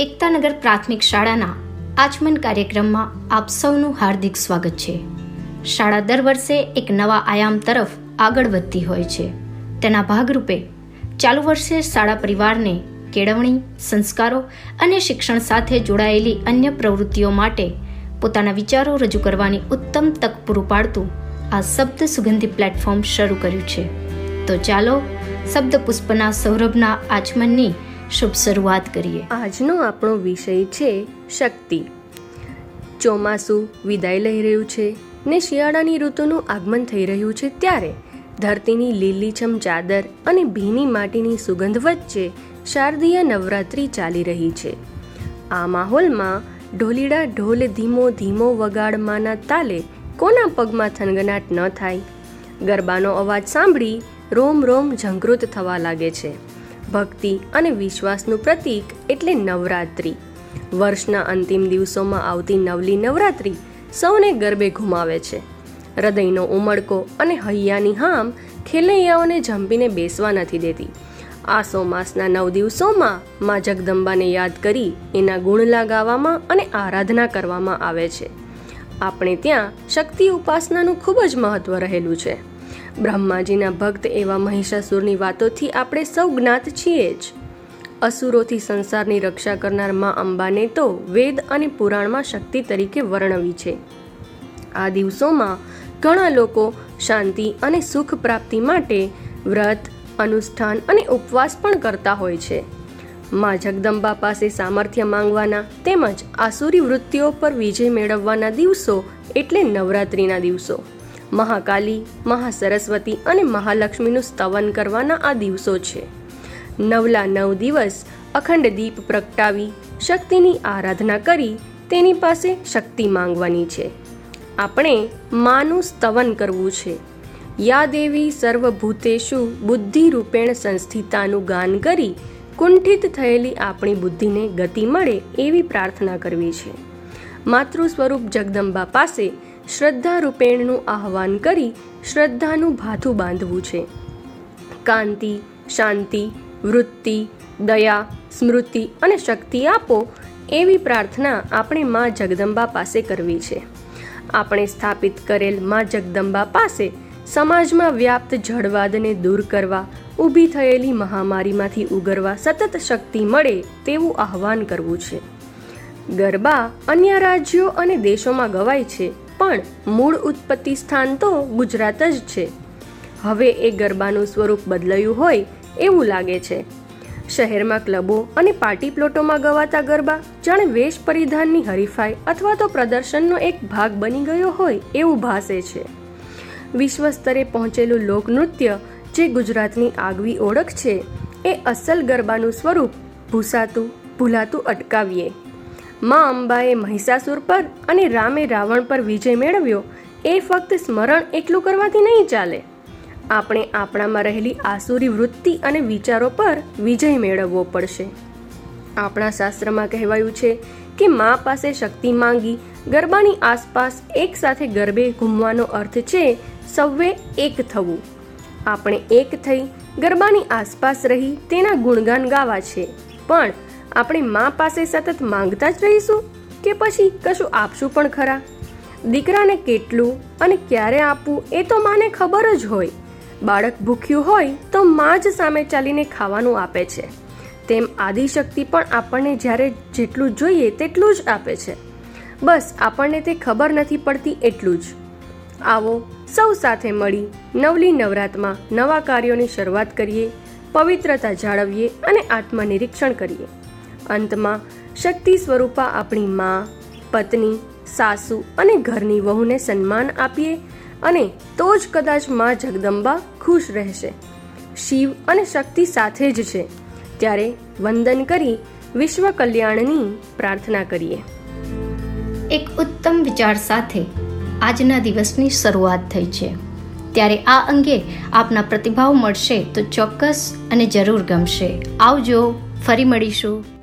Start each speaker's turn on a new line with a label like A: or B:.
A: એકતાનગર પ્રાથમિક શાળાના આચમન કાર્યક્રમમાં આપ સૌનું હાર્દિક સ્વાગત છે. શાળા દર વર્ષે એક નવા આયામ તરફ આગળ વધતી હોય છે. તેના ભાગરૂપે ચાલુ વર્ષે શાળા પરિવારને કેળવણી, સંસ્કારો અને શિક્ષણ સાથે જોડાયેલી અન્ય પ્રવૃત્તિઓ માટે પોતાના વિચારો રજૂ કરવાની ઉત્તમ તક પૂરું પાડતું આ શબ્દ સુગંધી પ્લેટફોર્મ શરૂ કર્યું છે. તો ચાલો શબ્દ પુષ્પના સૌરભના આચમનની શુભ શરૂઆત કરીએ.
B: આજનો આપણો વિષય છે શક્તિ. ચોમાસું વિદાય લઈ રહ્યું છે ને શિયાળાની ઋતુનું આગમન થઈ રહ્યું છે ત્યારે ધરતીની લીલીછમ ચાદર અને ભીની માટીની સુગંધ વચ્ચે શારદીય નવરાત્રિ ચાલી રહી છે. આ માહોલમાં ઢોલીડા ઢોલ ધીમો ધીમો વગાડમાંના તાલે કોના પગમાં થનગનાટ ન થાય? ગરબાનો અવાજ સાંભળી રોમ રોમ ઝંકૃત થવા લાગે છે. ભક્તિ અને વિશ્વાસનું પ્રતીક એટલે નવરાત્રિ. વર્ષના અંતિમ દિવસોમાં આવતી નવલી નવરાત્રિ સૌને ગરબે ઘુમાવે છે. હૃદયનો ઉમળકો અને હૈયાની હામ ખેલૈયાઓને ઝંપીને બેસવા નથી દેતી. આસો માસના નવ દિવસોમાં માં જગદંબાને યાદ કરી એના ગુણલા ગાવામાં અને આરાધના કરવામાં આવે છે. આપણે ત્યાં શક્તિ ઉપાસનાનું ખૂબ જ મહત્વ રહેલું છે. બ્રહ્માજીના ભક્ત એવા મહિષાસુરની વાતોથી આપણે સૌ જ્ઞાત છીએ જ. અસુરોથી સંસારની રક્ષા કરનાર મા અંબાને તો વેદ અને પુરાણમાં શક્તિ તરીકે વર્ણવી છે. આ દિવસોમાં ઘણા લોકો શાંતિ અને સુખ પ્રાપ્તિ માટે વ્રત, અનુષ્ઠાન અને ઉપવાસ પણ કરતા હોય છે. મા જગદંબા પાસે સામર્થ્ય માંગવાના તેમજ આસુરી વૃત્તિઓ પર વિજય મેળવવાના દિવસો એટલે નવરાત્રિના દિવસો. મહાકાલી, મહાસરસ્વતી અને મહાલક્ષ્મીનું સ્તવન કરવાના આ દિવસો છે. નવલા નવ દિવસ અખંડ દીપ પ્રગટાવી, શક્તિની આરાધના કરી તેની પાસે શક્તિ માંગવાની છે. આપણે માનું સ્તવન કરવું છે. યા દેવી બુદ્ધિરૂપેણ બુદ્ધિ રૂપેણ સંસ્થિતાનું ગાન કરી કુંઠિત થયેલી આપણી બુદ્ધિને ગતિ મળે એવી પ્રાર્થના કરવી છે. માતૃ સ્વરૂપ જગદંબા પાસે શ્રદ્ધા રૂપેણનું આહવાન કરી શ્રદ્ધાનું ભાથું બાંધવું છે. કાંતિ, શાંતિ, વૃત્તિ, દયા, સ્મૃતિ અને શક્તિ આપો એવી પ્રાર્થના આપણે મા જગદંબા પાસે કરવી છે. આપણે સ્થાપિત કરેલ મા જગદંબા પાસે સમાજમાં વ્યાપ્ત જળવાદને દૂર કરવા, ઊભી થયેલી મહામારીમાંથી ઉગરવા સતત શક્તિ મળે તેવું આહવાન કરવું છે. ગરબા અન્ય રાજ્યો અને દેશોમાં ગવાય છે. પણ મૂળ ઉત્પત્તિ સ્થાન તો ગુજરાત જ છે. હવે એ ગરબાનું સ્વરૂપ બદલાયું હોય એવું લાગે છે. શહેરમાં ક્લબો અને પાર્ટી પ્લોટોમાં ગવાતા ગરબા, જાણે વેશ પરિધાનની હરીફાઈ અથવા તો પ્રદર્શનનો એક ભાગ બની ગયો હોય એવું ભાસે છે. વિશ્વ સ્તરે પહોંચેલું લોકનૃત્ય જે ગુજરાતની આગવી ઓળખ છે, એ અસલ ગરબાનું સ્વરૂપ ભૂસાતું, ભૂલાતું અટકાવીએ. માં અંબાએ મહિષાસુર પર અને રામે રાવણ પર વિજય મેળવ્યો. એ ફક્ત સ્મરણ એટલું કરવાથી નહીં ચાલે. આપણે આપણામાં રહેલી આસુરી વૃત્તિ અને વિચારો પર વિજય મેળવવો પડશે. આપણા શાસ્ત્રમાં કહેવાયું છે કે મા પાસે શક્તિ માંગી ગરબાની આસપાસ એક સાથે ગરબે ઘૂમવાનો અર્થ છે સૌએ એક થવું. આપણે એક થઈ ગરબાની આસપાસ રહી તેના ગુણગાન ગાવા છે. પણ આપણે મા પાસે સતત માંગતા જ રહીશું કે પછી કશું આપશું પણ ખરા? દીકરાને કેટલું અને ક્યારે આપવું એ તો માને ખબર જ હોય. બાળક ભૂખ્યું હોય તો મા જ સામે ચાલીને ખાવાનું આપે છે. તેમ આદિશક્તિ પણ આપણને જ્યારે જેટલું જોઈએ તેટલું જ આપે છે. બસ આપણને તે ખબર નથી પડતી એટલું જ. આવો સૌ સાથે મળી નવલી નવરાતમાં નવા કાર્યોની શરૂઆત કરીએ, પવિત્રતા જાળવીએ અને આત્મનિરીક્ષણ કરીએ. અંતમાં શક્તિ સ્વરૂપા આપણી મા, પત્ની, સાસુ અને ઘરની વહુને સન્માન આપીએ અને તો જ કદાચ મા જગદંબા ખુશ રહેશે. શિવ અને શક્તિ સાથે જ છે. ત્યારે વંદન કરી વિશ્વ કલ્યાણની પ્રાર્થના કરીએ.
A: એક ઉત્તમ વિચાર સાથે આજના દિવસની શરૂઆત થઈ છે. ત્યારે આ અંગે આપના પ્રતિભાવ મળશે તો ચોક્કસ અને જરૂર ગમશે. આવજો, ફરી મળીશું.